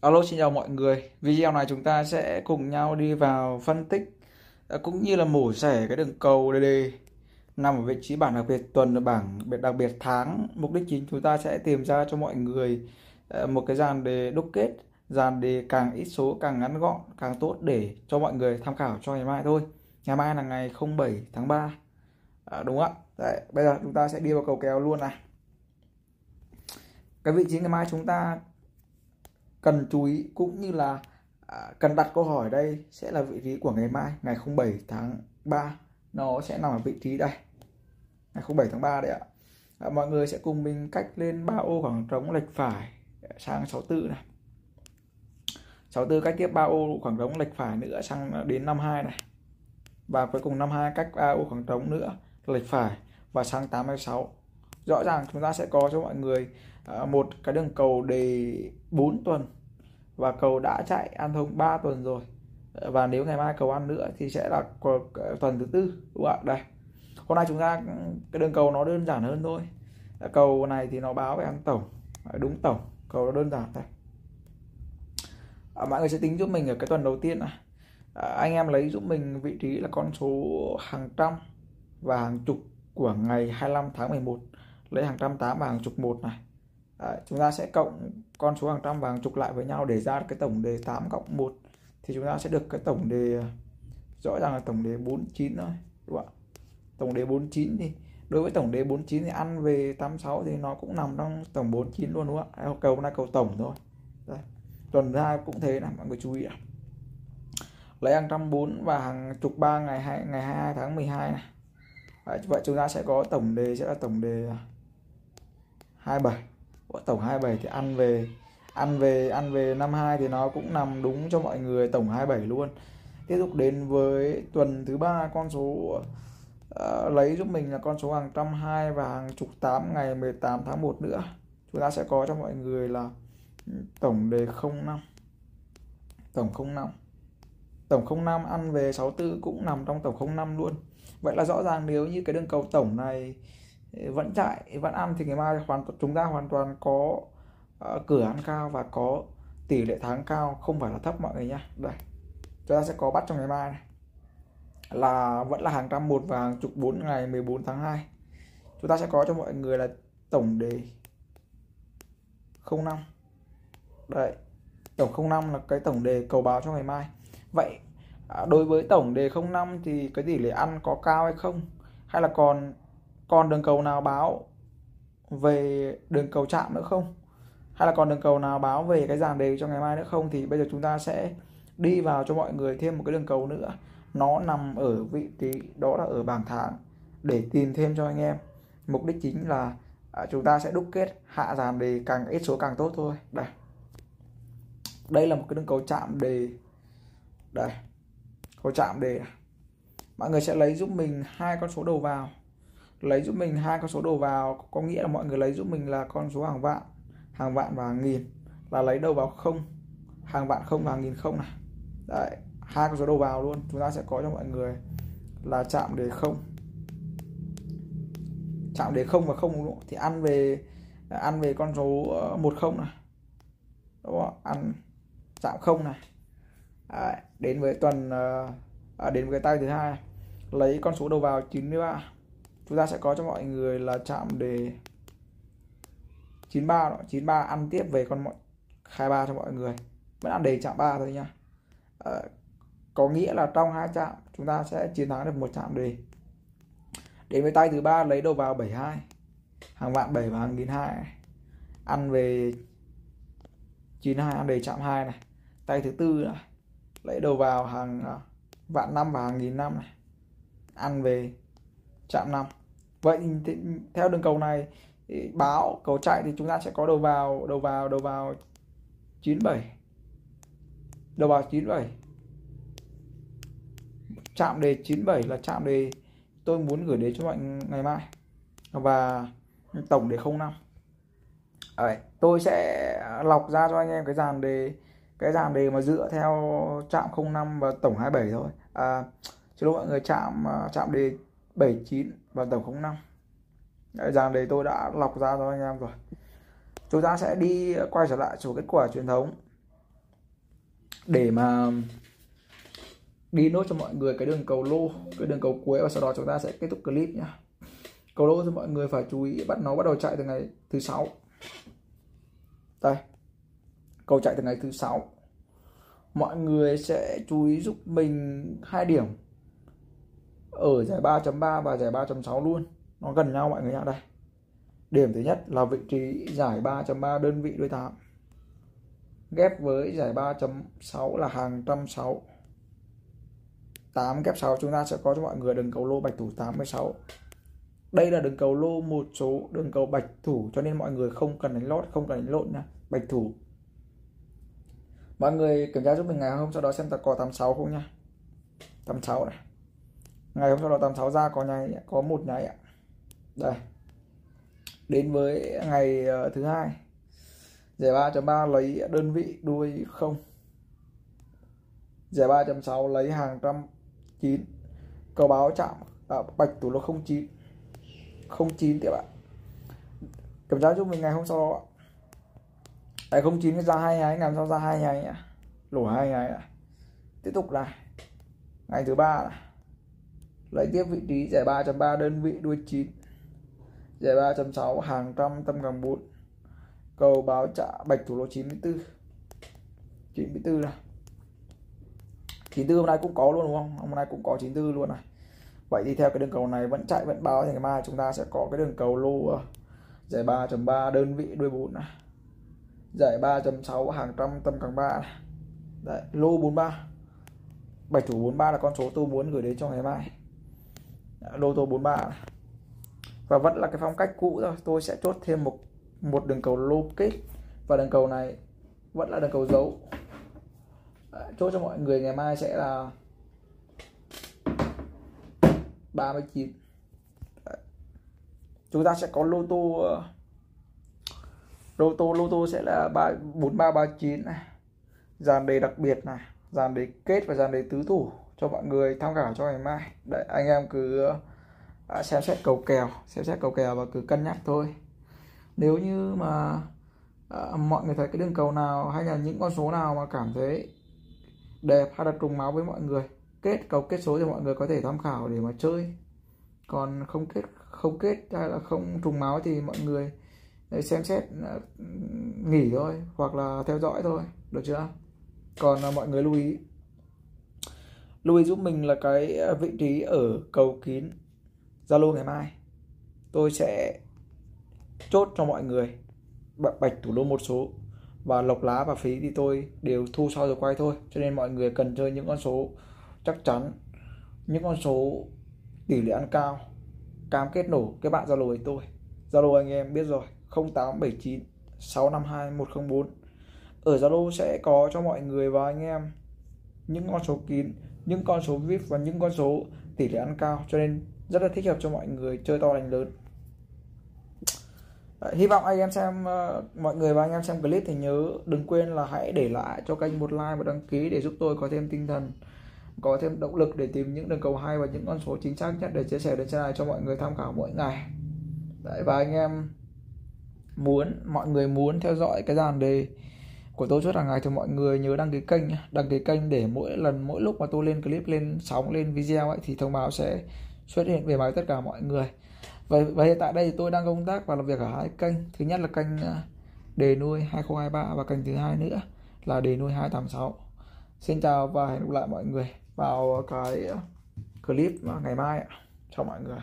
Alo xin chào mọi người. Video này chúng ta sẽ cùng nhau đi vào phân tích à, cũng như là mổ xẻ cái đường cầu DD nằm ở vị trí bảng đặc biệt tuần và bảng đặc biệt tháng. Mục đích chính chúng ta sẽ tìm ra cho mọi người à, một cái dàn đề đúc kết, dàn đề càng ít số càng ngắn gọn càng tốt để cho mọi người tham khảo cho ngày mai thôi. Ngày mai là ngày 07 tháng 3. À, đúng không ạ? Đấy, bây giờ chúng ta sẽ đi vào cầu kéo luôn này. Cái vị trí ngày mai chúng ta cần chú ý cũng như là à, cần đặt câu hỏi đây sẽ là vị trí của ngày mai ngày 07 tháng 3 nó sẽ nằm ở vị trí đây. Ngày 07 tháng 3 đấy ạ. À, mọi người sẽ cùng mình cách lên 3 ô khoảng trống lệch phải sang 64 này. 64 cách tiếp 3 ô khoảng trống lệch phải nữa sang đến 52 này. Và cuối cùng 52 cách 3 ô khoảng trống nữa lệch phải. Và sang 86 rõ ràng chúng ta sẽ có cho mọi người à, một cái đường cầu đề 4 tuần và cầu đã chạy ăn thông 3 tuần rồi. Và nếu ngày mai cầu ăn nữa thì sẽ là à, tuần thứ tư đúng không ạ? Đây. Hôm nay chúng ta cái đường cầu nó đơn giản hơn thôi. Cầu này thì nó báo về ăn tổng. Đúng tổng. Cầu nó đơn giản thôi. À, mọi người sẽ tính giúp mình ở cái tuần đầu tiên này. À, anh em lấy giúp mình vị trí là con số hàng trăm và hàng chục của ngày 25 tháng 11 lấy hàng trăm tám và hàng chục một này. Đấy, chúng ta sẽ cộng con số hàng trăm và hàng chục lại với nhau để ra cái tổng đề 8 cộng 1 thì chúng ta sẽ được cái tổng đề rõ ràng là tổng đề 49 thôi đúng không ạ? Tổng đề 49 thì đối với tổng đề 49 thì ăn về 86 thì nó cũng nằm trong tổng 49 luôn đúng không ạ? Cầu này cầu tổng thôi. Đây. tuần ra cũng thế là mọi người chú ý ạ. Lấy hàng trăm bốn và hàng chục ba ngày hai ngày 22 tháng 12 này. Đấy, vậy chúng ta sẽ có tổng đề sẽ là tổng đề 27 tổng 27 thì ăn về ăn về ăn về 52 thì nó cũng nằm đúng cho mọi người tổng 27 luôn. Tiếp tục đến với tuần thứ ba con số uh, lấy giúp mình là con số hàng trăm hai và hàng chục tám ngày 18 tháng 1 nữa. Chúng ta sẽ có cho mọi người là ừ, tổng đề 05 tổng 05 tổng 05 ăn về 64 cũng nằm trong tổng 05 luôn. Vậy là rõ ràng nếu như cái đường cầu tổng này vẫn chạy vẫn ăn thì ngày mai hoàn chúng ta hoàn toàn có uh, cửa ăn cao và có tỷ lệ thắng cao không phải là thấp mọi người nhé đây chúng ta sẽ có bắt trong ngày mai này. Là vẫn là hàng trăm một và hàng chục bốn ngày 14 tháng 2 chúng ta sẽ có cho mọi người là tổng đề 05 đây tổng 05 là cái tổng đề cầu báo cho ngày mai. Vậy à, đối với tổng đề 05 thì cái tỷ lệ ăn có cao hay không? Hay là còn còn đường cầu nào báo về đường cầu chạm nữa không? Hay là còn đường cầu nào báo về cái dàn đề cho ngày mai nữa không? Thì bây giờ chúng ta sẽ đi vào cho mọi người thêm một cái đường cầu nữa. Nó nằm ở vị trí đó là ở bảng tháng để tìm thêm cho anh em. Mục đích chính là à, chúng ta sẽ đúc kết hạ dàn đề càng ít số càng tốt thôi. Đây. Đây là một cái đường cầu chạm đề. Đây. Cầu chạm đề mọi người sẽ lấy giúp mình hai con số đầu vào lấy giúp mình hai con số đầu vào có nghĩa là mọi người lấy giúp mình là con số hàng vạn. Hàng vạn và hàng nghìn. Là lấy đầu vào không. Hàng vạn không và hàng nghìn không này. Đấy hai con số đầu vào luôn. Chúng ta sẽ có cho mọi người là chạm đề không. Chạm đề không và không đúng không? thì ăn về ăn về con số ờ, một không này. Đúng không ăn chạm không này. Ờ, à, đến với tuần à, đến với tay thứ hai lấy con số đầu vào 93 chúng ta sẽ có cho mọi người là chạm đề 93 đó. 93 ăn tiếp về con mọi khai ba cho mọi người. Vẫn ăn đề chạm 3 thôi nha. À, có nghĩa là trong hai chạm chúng ta sẽ chiến thắng được một chạm đề. Đến với tay thứ ba lấy đầu vào 72 hàng vạn 7 và hàng nghìn hai. Ăn về 92 ăn đề chạm 2 này. Tay thứ tư này lấy đầu vào hàng à, vạn năm và hàng nghìn năm này. Ăn về chạm 5 vậy thì, theo đường cầu này báo cầu chạy thì chúng ta sẽ có đầu vào đầu vào đầu vào 97 đầu vào 97 chạm đề 97 là chạm đề tôi muốn gửi đến cho bạn ngày mai. Và tổng đề 05 Đấy, tôi sẽ lọc ra cho anh em cái dàn đề cái dàn đề mà dựa theo chạm 05 và tổng 27 thôi. À, xin lỗi mọi người chạm à, chạm đề 79 và tổng 05 Đấy, dàn đề tôi đã lọc ra cho anh em rồi. Chúng ta sẽ đi quay trở lại số kết quả truyền thống. Để mà đi nốt cho mọi người cái đường cầu lô cái đường cầu cuối và sau đó chúng ta sẽ kết thúc clip nhá. Cầu lô thì mọi người phải chú ý bắt nó bắt đầu chạy từ ngày thứ sáu. Đây cầu chạy từ ngày thứ sáu. Mọi người sẽ chú ý giúp mình hai điểm ở giải 3.3 và giải 3.6 luôn. Nó gần nhau mọi người nhá đây. Điểm thứ nhất là vị trí giải 3.3 đơn vị đôi tám ghép với giải 3.6 là hàng trăm sáu. 8 kép 6 chúng ta sẽ có cho mọi người đường cầu lô bạch thủ 86 đây là đường cầu lô một số đường cầu bạch thủ, cho nên mọi người không cần đánh lót, không cần đánh lộn nha, bạch thủ. Mọi người kiểm tra giúp mình ngày hôm sau đó xem ta có 86 không nha. 86 này ngày hôm sau đó 86 ra có nháy có một nháy ạ. Đây. Đến với ngày ờ, thứ hai. Giải 3.3 lấy đơn vị đuôi không. Giải 3.6 lấy hàng trăm chín. Cầu báo chạm à, bạch tủ lô 09 09 tiếp bạn kiểm tra giúp mình ngày hôm sau đó tại 09 ra hai nháy ngày sau ra hai nháy nhá lỗ hai nháy tiếp tục là ngày thứ ba này lấy tiếp vị trí giải 3.3 đơn vị đuôi 9 giải 3.6 hàng trăm tâm cầm 4 cầu báo trả bạch thủ lô 94 94 này. 94 hôm nay cũng có luôn đúng không? Hôm nay cũng có 94 luôn này. Vậy thì theo cái đường cầu này vẫn chạy vẫn báo thì ngày mai chúng ta sẽ có cái đường cầu lô ờ, giải 3.3 đơn vị đuôi 4 này. Giải 3.6 hàng trăm tâm càng 3 này. Đấy, lô 43 bạch thủ 43 là con số tôi muốn gửi đến cho ngày mai lô tô 43 này. và vẫn là cái phong cách cũ thôi. Tôi sẽ chốt thêm một một đường cầu lô kết và đường cầu này vẫn là đường cầu dấu chốt cho mọi người ngày mai sẽ là 39 chúng ta sẽ có lô tô ờ, lô tô lô tô sẽ là ba, bốn ba ba chín này. Dàn đề đặc biệt này. Dàn đề kết và dàn đề tứ thủ cho mọi người tham khảo cho ngày mai. Đấy anh em cứ à, xem xét cầu kèo xem xét cầu kèo và cứ cân nhắc thôi. Nếu như mà à, mọi người thấy cái đường cầu nào hay là những con số nào mà cảm thấy đẹp hay là trùng máu với mọi người kết cầu kết số thì mọi người có thể tham khảo để mà chơi. Còn không kết không kết hay là không trùng máu thì mọi người à, xem xét à, nghỉ thôi hoặc là theo dõi thôi được chưa? Còn mọi người lưu ý lưu ý giúp mình là cái à, vị trí ở cầu kín zalo ngày mai. Tôi sẽ chốt cho mọi người. Bạch thủ lô một số và lộc lá và phí thì tôi đều thu sau rồi quay thôi. Cho nên mọi người cần chơi những con số chắc chắn, những con số tỷ lệ ăn cao, cam kết nổ. Các bạn zalo với tôi. Zalo anh em biết rồi 0879 652 104 ở zalo sẽ có cho mọi người và anh em những con số kín những con số vip và những con số tỷ lệ ăn cao. Cho nên rất là thích hợp cho mọi người chơi to đánh lớn. Hy vọng anh em xem uh, mọi người và anh em xem clip thì nhớ đừng quên là hãy để lại cho kênh một like và đăng ký để giúp tôi có thêm tinh thần có thêm động lực để tìm những đường cầu hay và những con số chính xác nhất để chia sẻ đến trên này cho mọi người tham khảo mỗi ngày. Đấy, và anh em muốn mọi người muốn theo dõi cái dàn đề của tôi suốt hàng ngày thì mọi người nhớ đăng ký kênh đăng ký kênh để mỗi lần mỗi lúc mà tôi lên clip lên sóng lên video ấy thì thông báo sẽ xuất hiện về máy tất cả mọi người. Và, và hiện tại đây thì tôi đang công tác và làm việc ở hai kênh. Thứ nhất là kênh à, đề nuôi 2023 và kênh thứ hai nữa là đề nuôi 286 xin chào và hẹn gặp lại mọi người vào cái à, clip ngày mai chào mọi người.